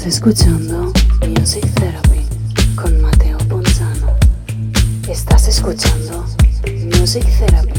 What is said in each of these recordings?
Estás escuchando Music Therapy con Mateo Ponzano. Estás escuchando Music Therapy.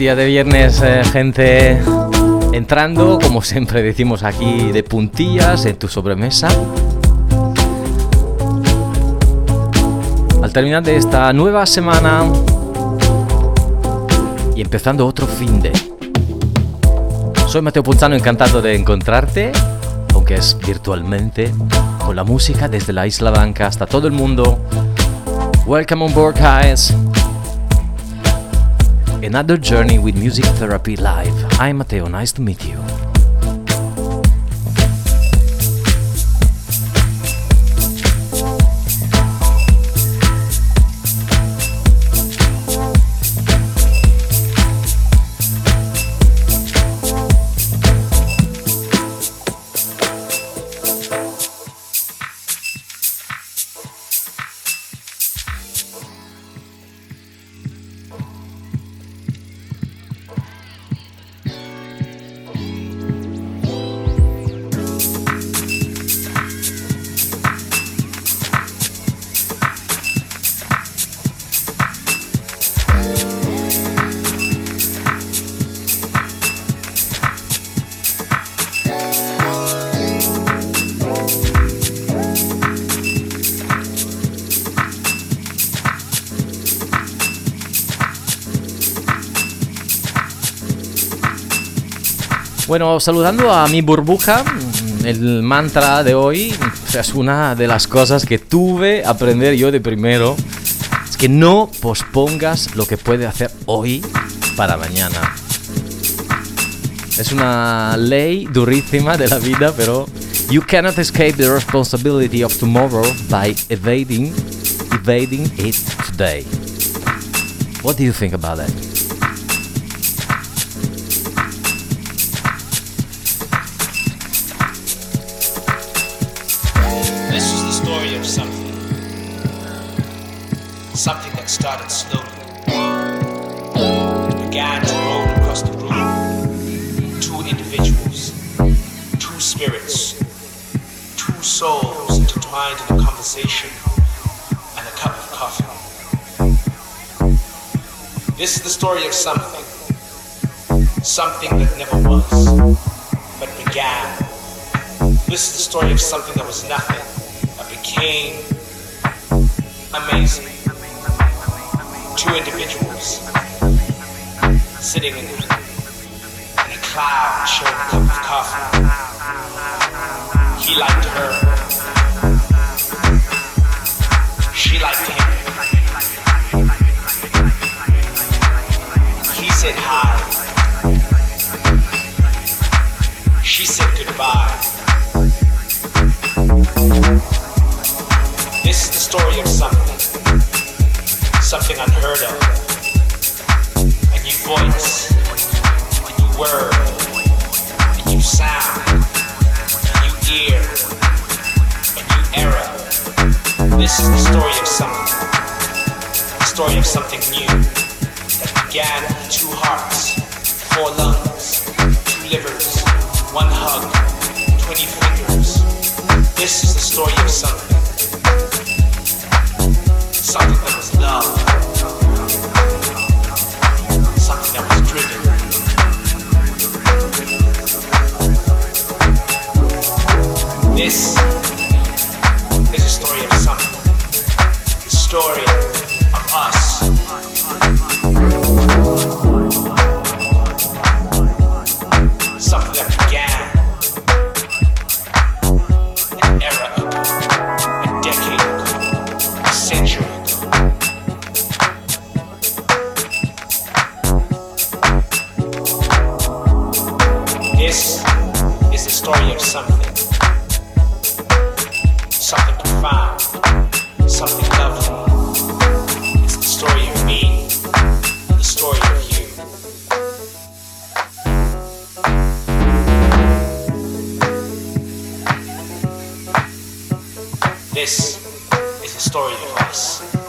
Día de viernes, eh, gente. Entrando, como siempre decimos aquí, de puntillas en tu sobremesa. Al terminar de esta nueva semana y empezando otro fin de. Soy Mateo Punzano, encantado de encontrarte, aunque es virtualmente, con la música desde la Isla Blanca hasta todo el mundo. Welcome on board, guys. Another journey with music therapy live. I'm Matteo, nice to meet you. Bueno, saludando a mi burbuja, el mantra de hoy es una de las cosas que tuve aprender yo de primero. Es que no pospongas lo que puedes hacer hoy para mañana. Es una ley durísima de la vida, pero you cannot escape the responsibility of tomorrow by evading evading it today. What do you think about that? This is the story of something, something that never was, but began. This is the story of something that was nothing, that became amazing two individuals sitting in, in a cloud sharing a cup of coffee. He liked her. She liked him. He said hi. She said goodbye. This is the story of something something unheard of. A new voice, a new word, a new sound, a new ear, a new era. This is the story of something. The story of something new that began two hearts, four lungs, two livers, one hug, twenty fingers. This is the story of something. Something that was love. This is a story of something. The story This is the story of something. something profound. Something lovely. It's the story of me, the story of you. This is the story of us.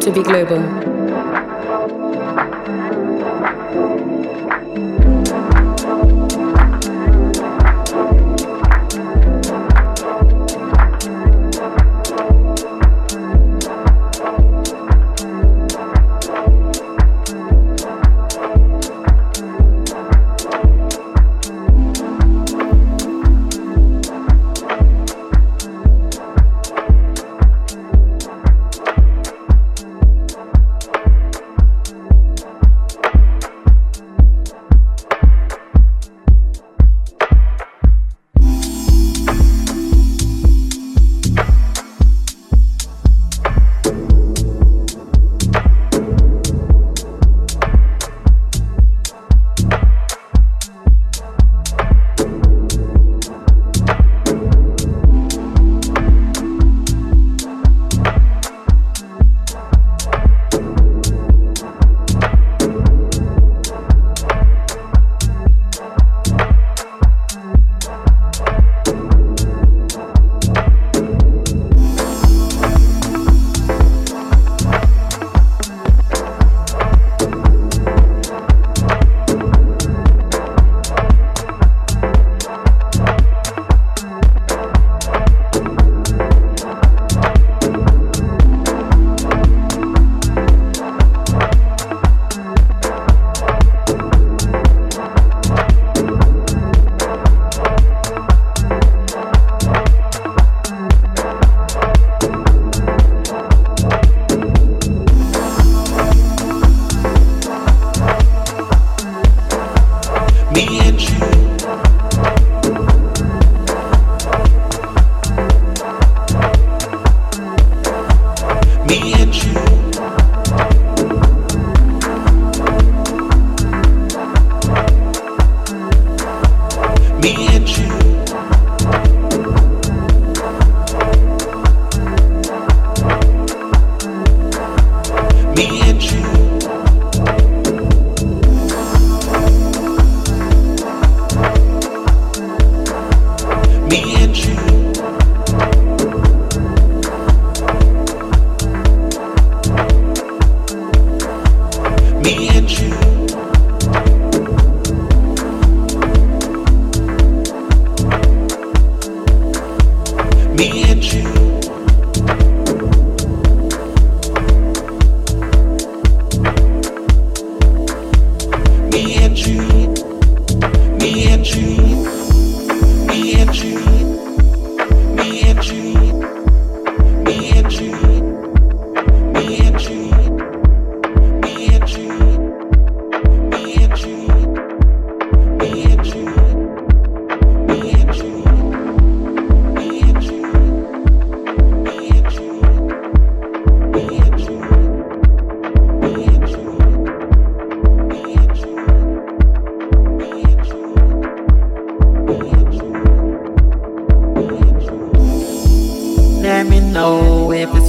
To be global.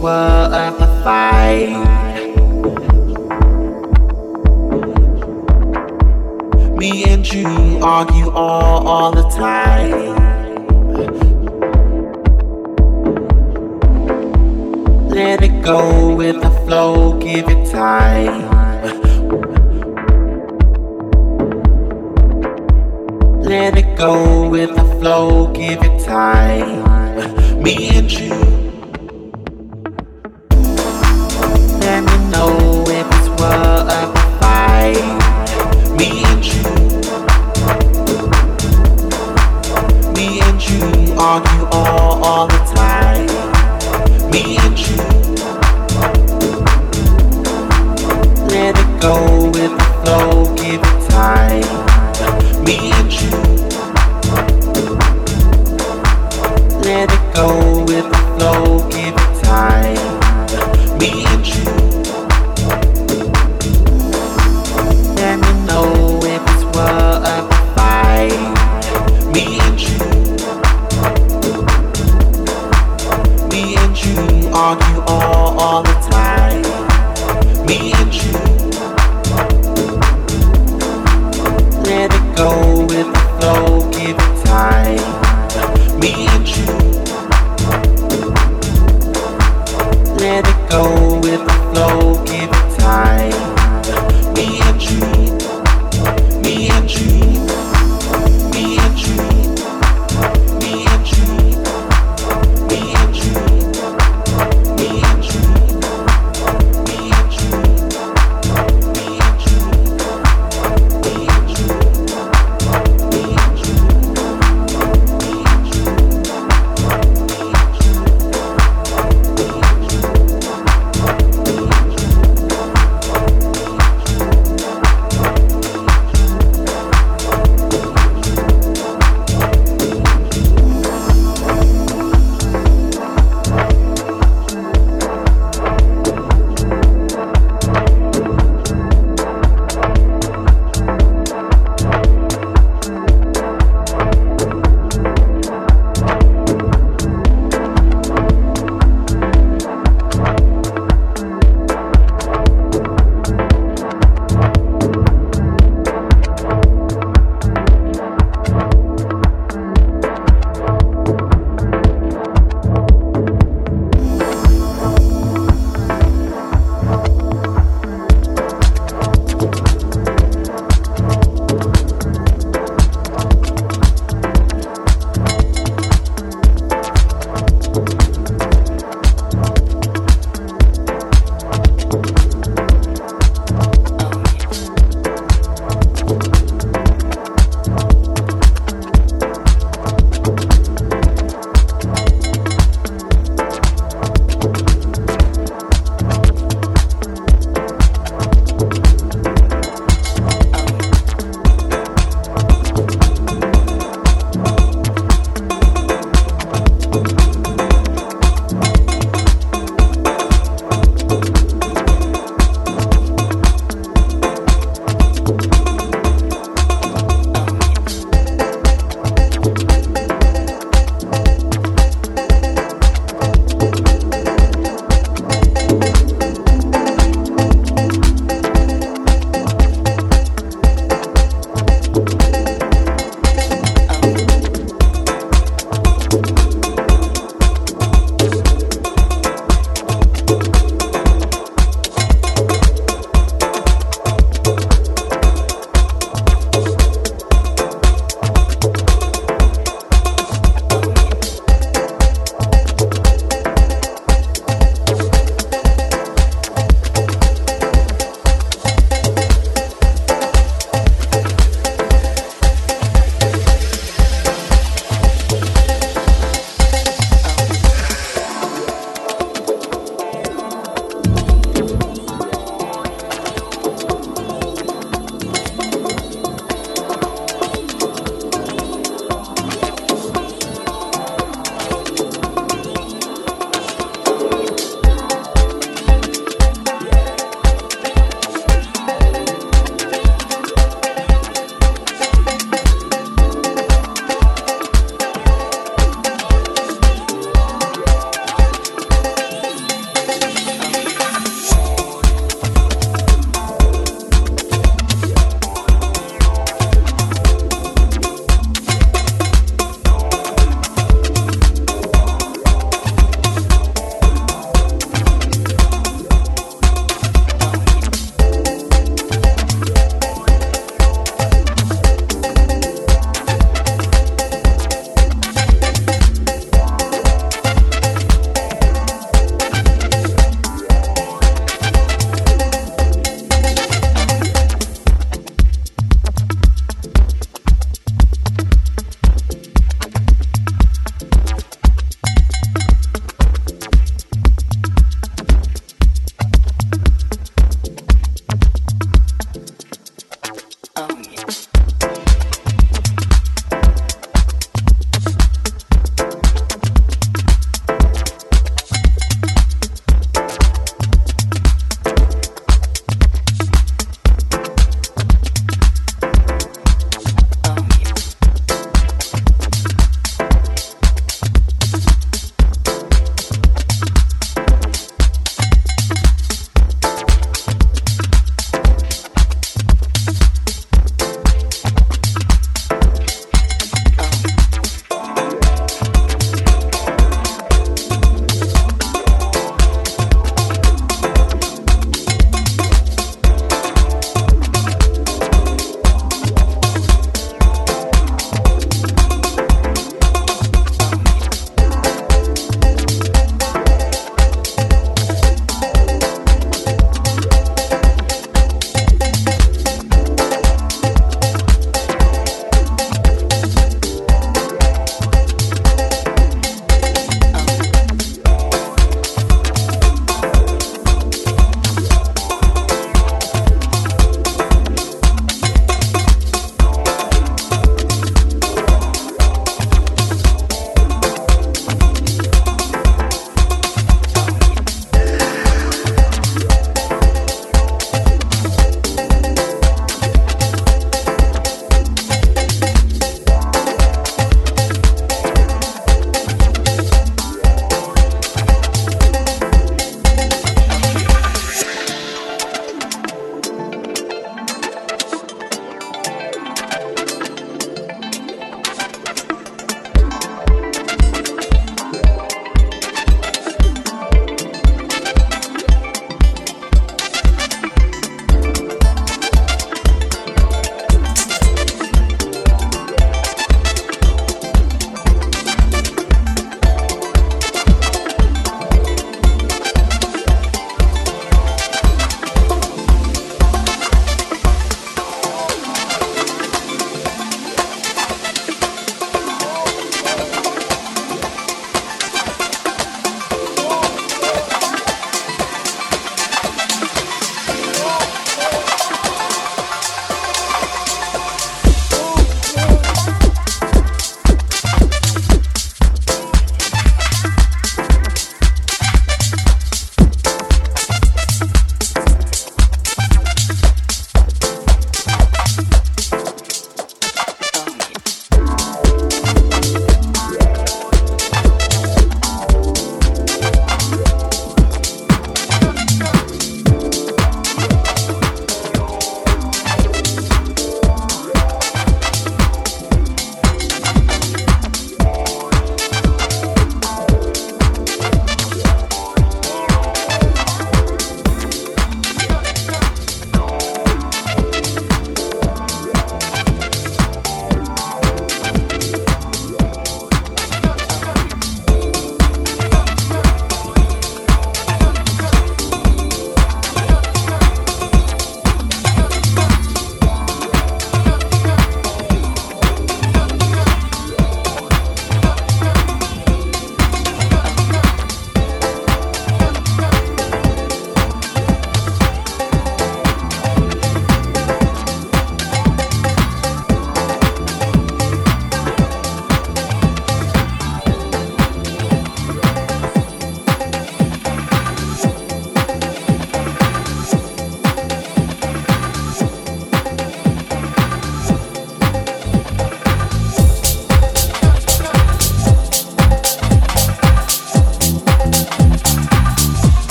What a fight. Me and you argue all, all the time. Let it go with the flow, give it time. Let it go with the flow, give it time. Me and you.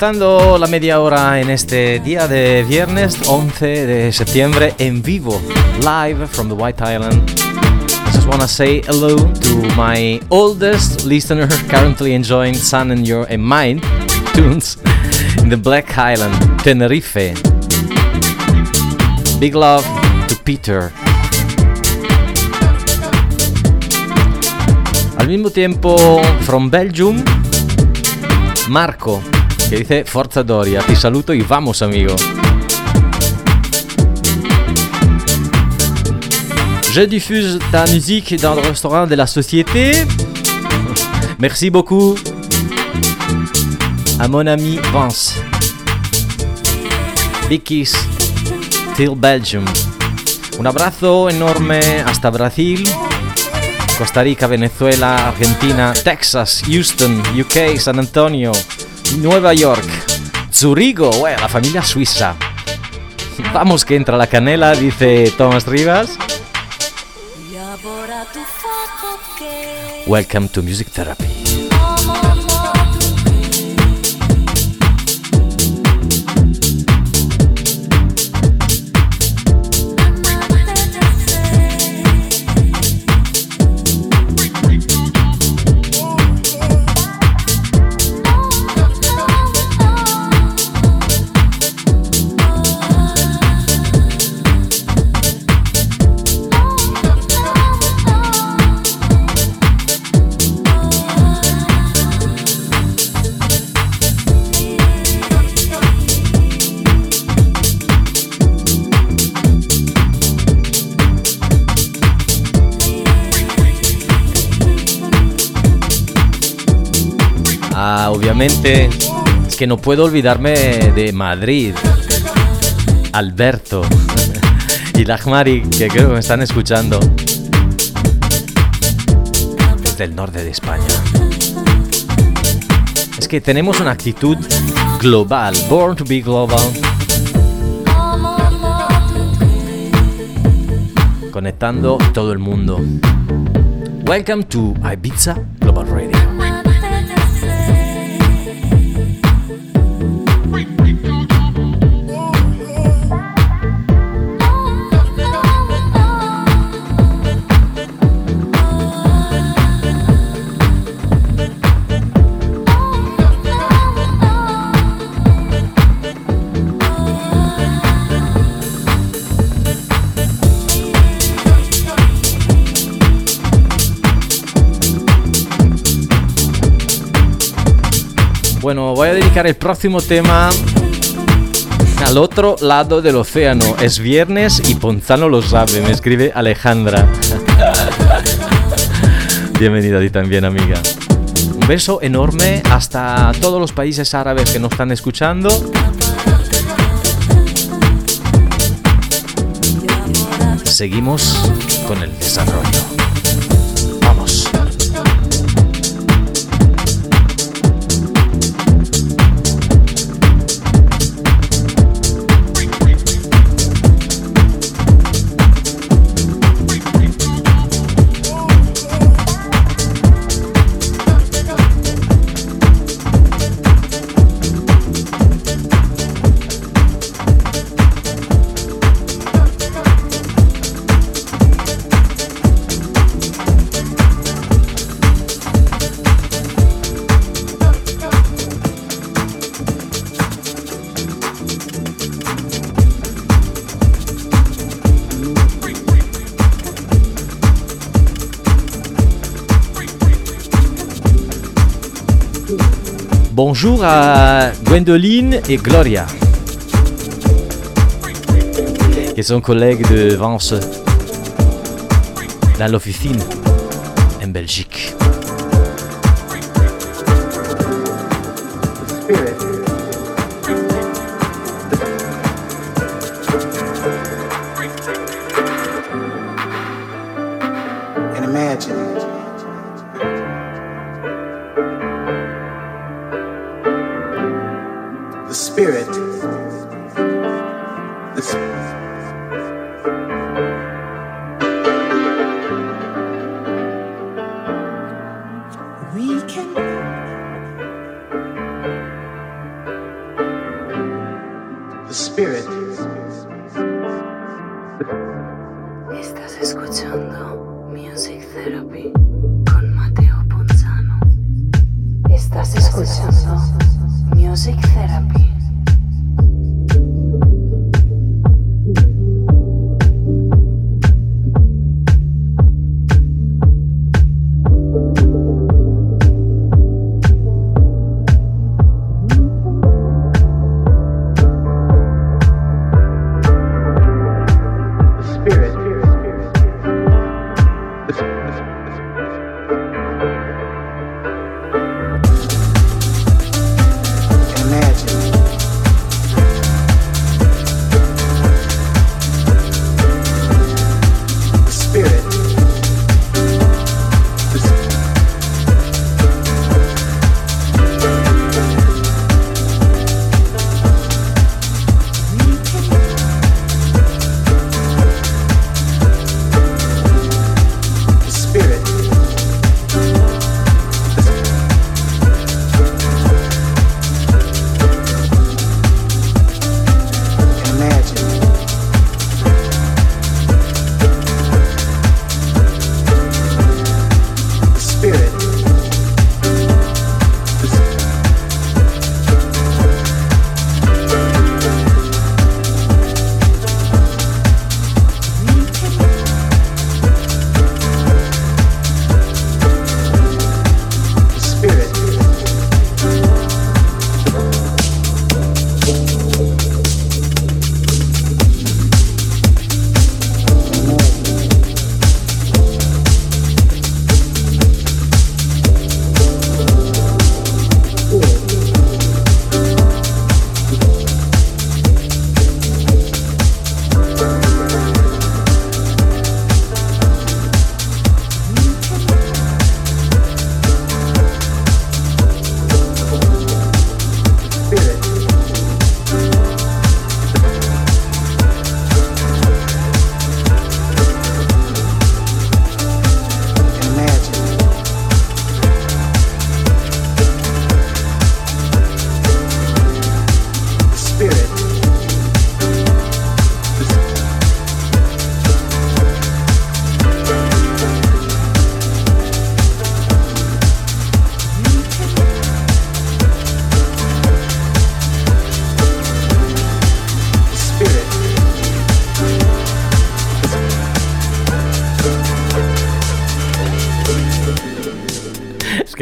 Cruzando la media hora en este día de viernes 11 de septiembre en vivo, live from the White Island. I just want to say hello to my oldest listener currently enjoying Sun and Your and Mine tunes in the Black Island, Tenerife. Big love to Peter. Al mismo tiempo, from Belgium, Marco, que dice Forza Doria. Ti saluto y vamos, amigo. Je diffuse ta musique dans le restaurant de la société. Merci beaucoup à mon ami Vance. Big till Belgium. Un abrazo enorme hasta Brasil, Costa Rica, Venezuela, Argentina, Texas, Houston, UK, San Antonio, Nueva York, Zurigo, bueno, la familia suiza. Vamos que entra la canela, dice Thomas Rivas. Welcome to Music Therapy. Es que no puedo olvidarme de Madrid. Alberto y Lajmari, que creo que me están escuchando. Desde el norte de España. Es que tenemos una actitud global, born to be global. Conectando todo el mundo. Welcome to Ibiza Global Radio. Bueno, voy a dedicar el próximo tema al otro lado del océano. Es viernes y Ponzano lo sabe, me escribe Alejandra. Bienvenida a ti también, amiga. Un beso enorme hasta todos los países árabes que nos están escuchando. Seguimos con el desarrollo. Bonjour à Gwendoline et Gloria, qui sont collègues de Vance dans l'officine en Belgique. Therapy.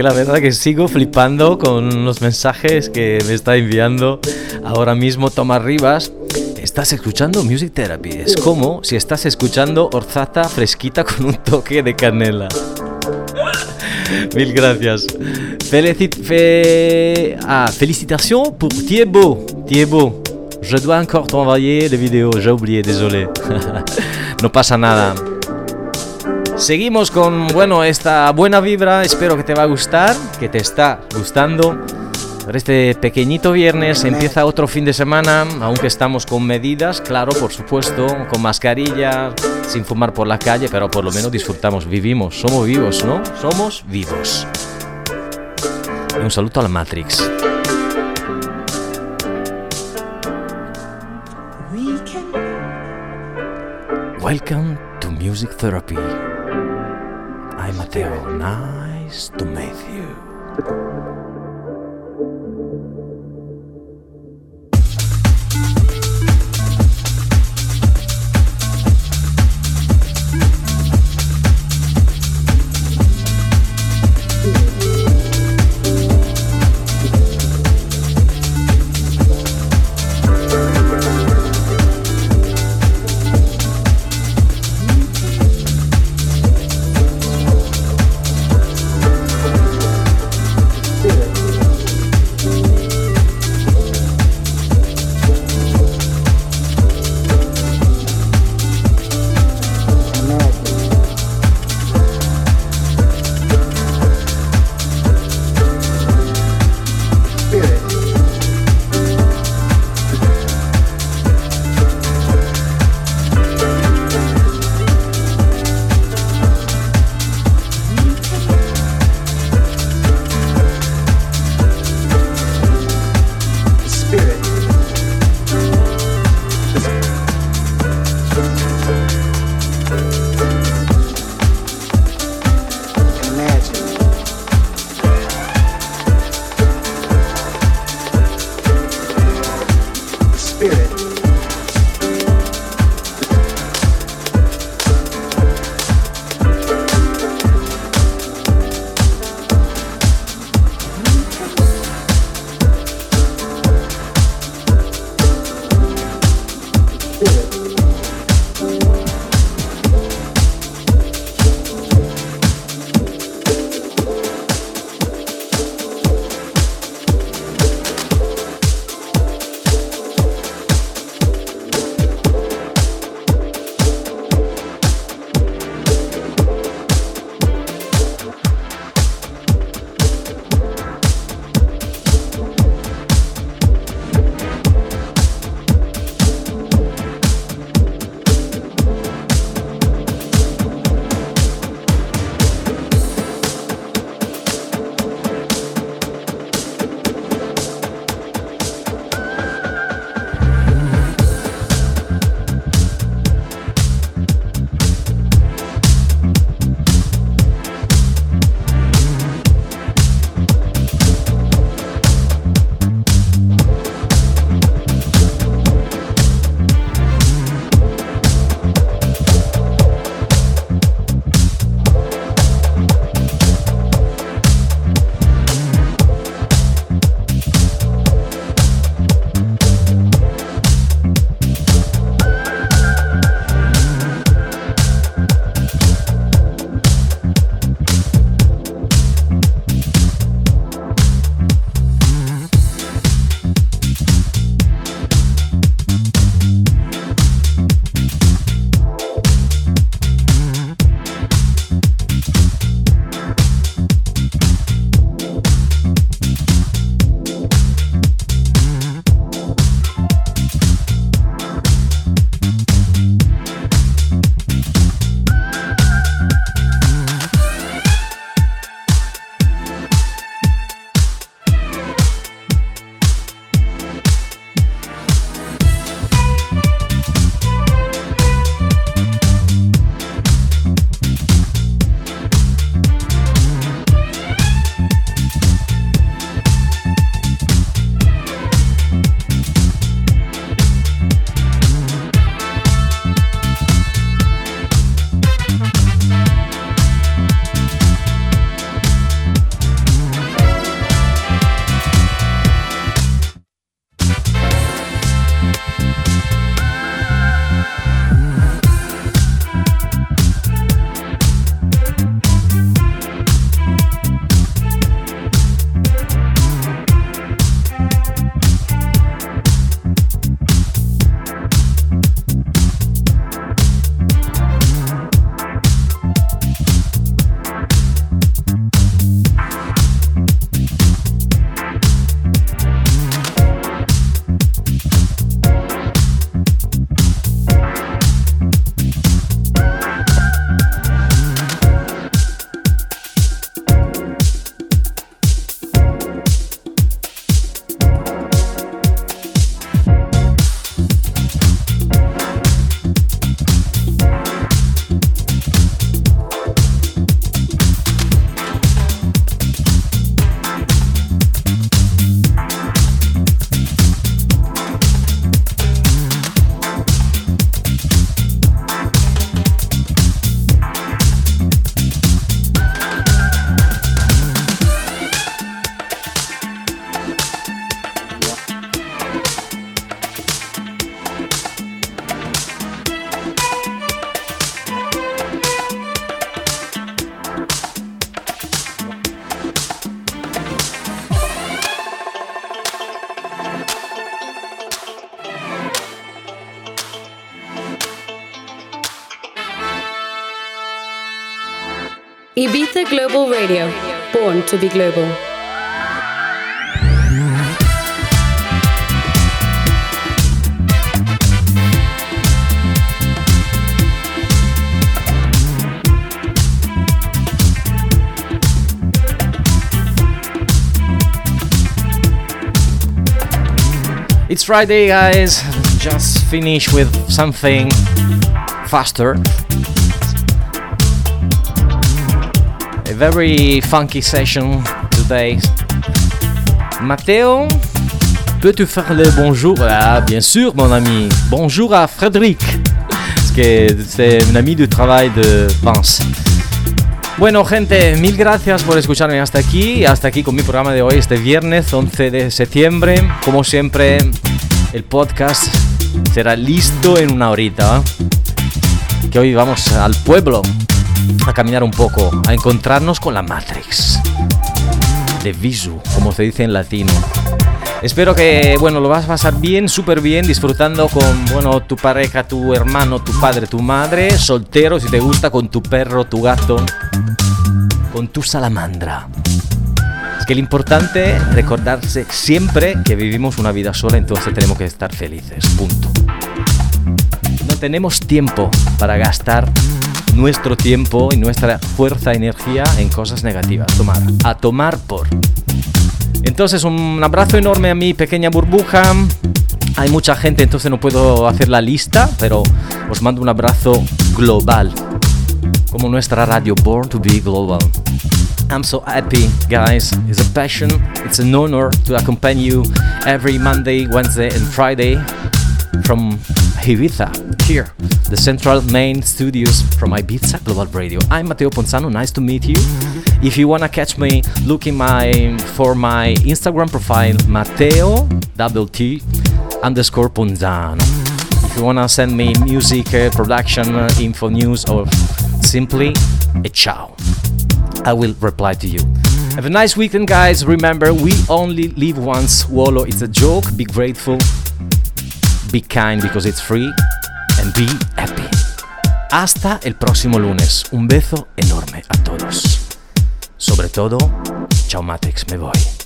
La verdad que sigo flipando con los mensajes que me está enviando ahora mismo Tomás Rivas. Estás escuchando Music Therapy. Es como si estás escuchando Orzata fresquita con un toque de canela. Mil gracias. Felicit fe... Ah, félicitations pour Thibaut. Thibaut. Je dois encore t'envoyer les vidéos. J'ai oublié, désolé. no pasa nada. Seguimos con, bueno, esta buena vibra. Espero que te va a gustar, que te está gustando. Este pequeñito viernes empieza otro fin de semana, aunque estamos con medidas, claro, por supuesto, con mascarilla, sin fumar por la calle, pero por lo menos disfrutamos, vivimos, somos vivos, ¿no? Somos vivos. Y un saludo a la Matrix. Welcome to Music Therapy. I'm Mateo. Nice to meet you. Ibiza Global Radio, born to be global. It's Friday, guys. Just finish with something faster. Very funky session today. Mateo peux-tu faire le bonjour Ah, bien sûr, mon ami. Bonjour à Frédéric. Es que c'est un ami du travail de Vance. Bueno, gente, mil gracias por escucharme hasta aquí. Hasta aquí con mi programa de hoy, este viernes 11 de septiembre. Como siempre, el podcast será listo en una horita. Que hoy vamos al pueblo a caminar un poco, a encontrarnos con la Matrix. De Visu, como se dice en latino. Espero que, bueno, lo vas a pasar bien, súper bien, disfrutando con, bueno, tu pareja, tu hermano, tu padre, tu madre, soltero si te gusta, con tu perro, tu gato, con tu salamandra. Es que lo importante es recordarse siempre que vivimos una vida sola, entonces tenemos que estar felices, punto. No tenemos tiempo para gastar nuestro tiempo y nuestra fuerza, energía en cosas negativas. Tomar, a tomar por. Entonces un abrazo enorme a mi pequeña burbuja. Hay mucha gente, entonces no puedo hacer la lista, pero os mando un abrazo global. Como nuestra radio Born to be Global. I'm so happy, guys. It's a passion, it's an honor to accompany you every Monday, Wednesday, and Friday from Ibiza, here, the central main studios from Ibiza Global Radio. I'm Matteo Ponzano, nice to meet you. If you wanna catch me, look in my for my Instagram profile, Matteo double T underscore Ponzano. If you wanna send me music, uh, production, uh, info, news, or simply a ciao, I will reply to you. Have a nice weekend, guys. Remember, we only live once. Wallow, it's a joke. Be grateful. Be kind because it's free. Be happy. Hasta el próximo lunes. Un beso enorme a todos. Sobre todo, chao Matex, me voy.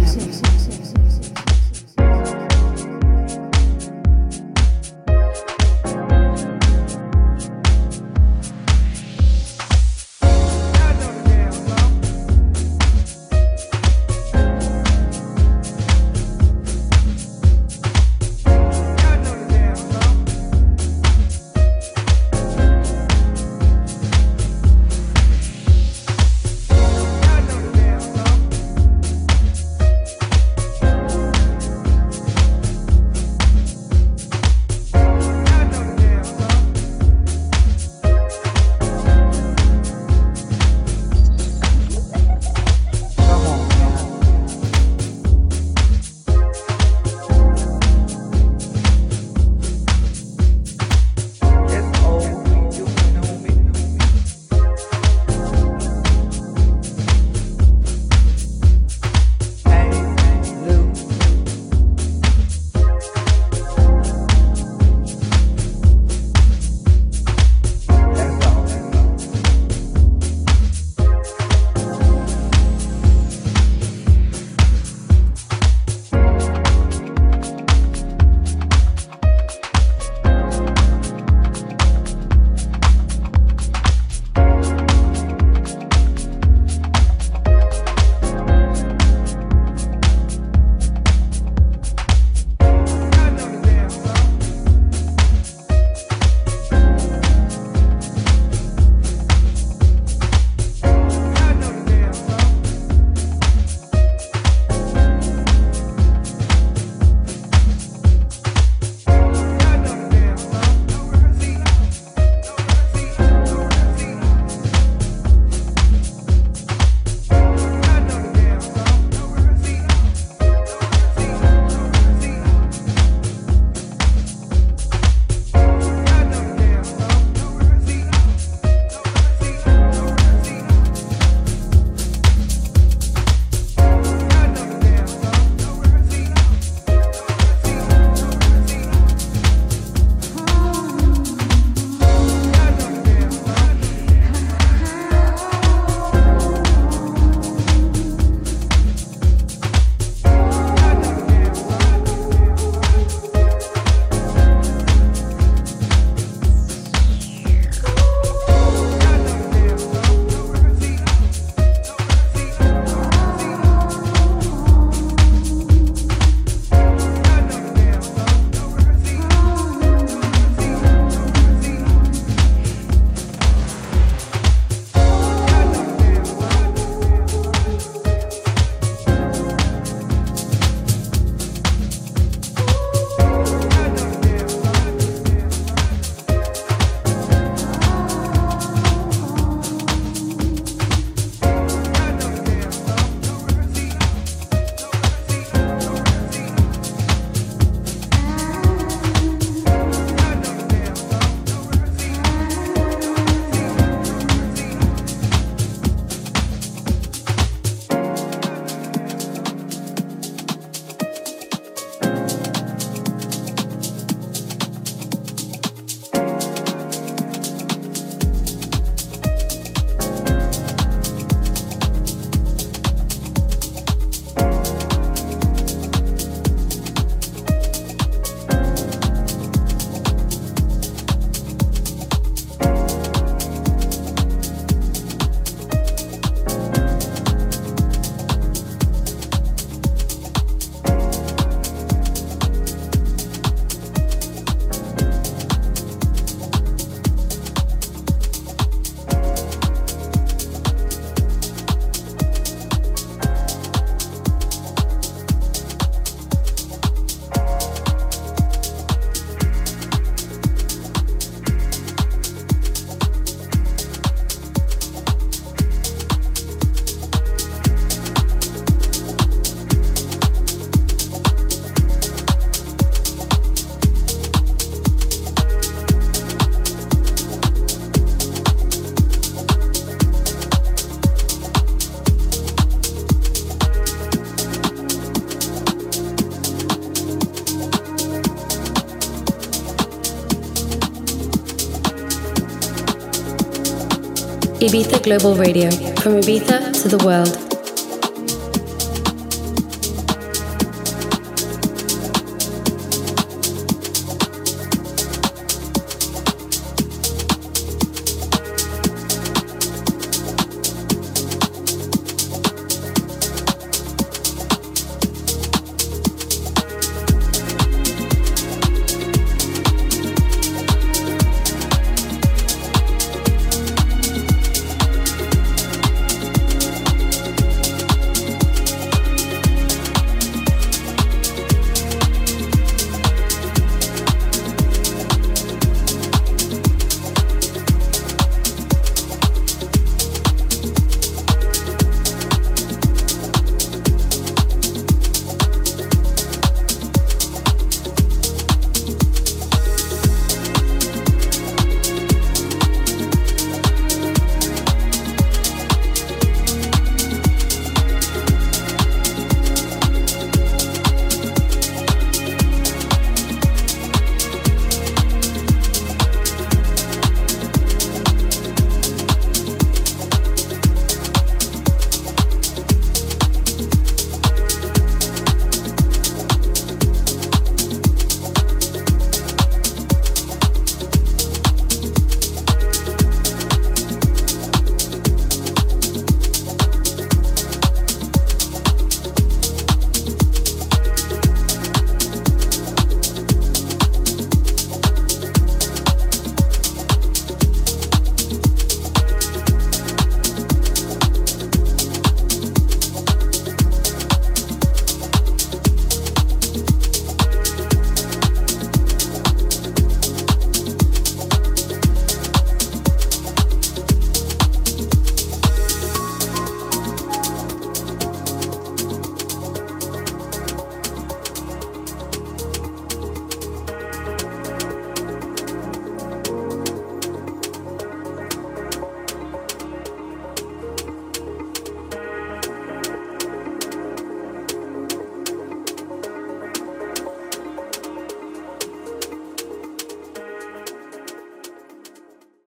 Music Ibiza Global Radio, from Ibiza to the world.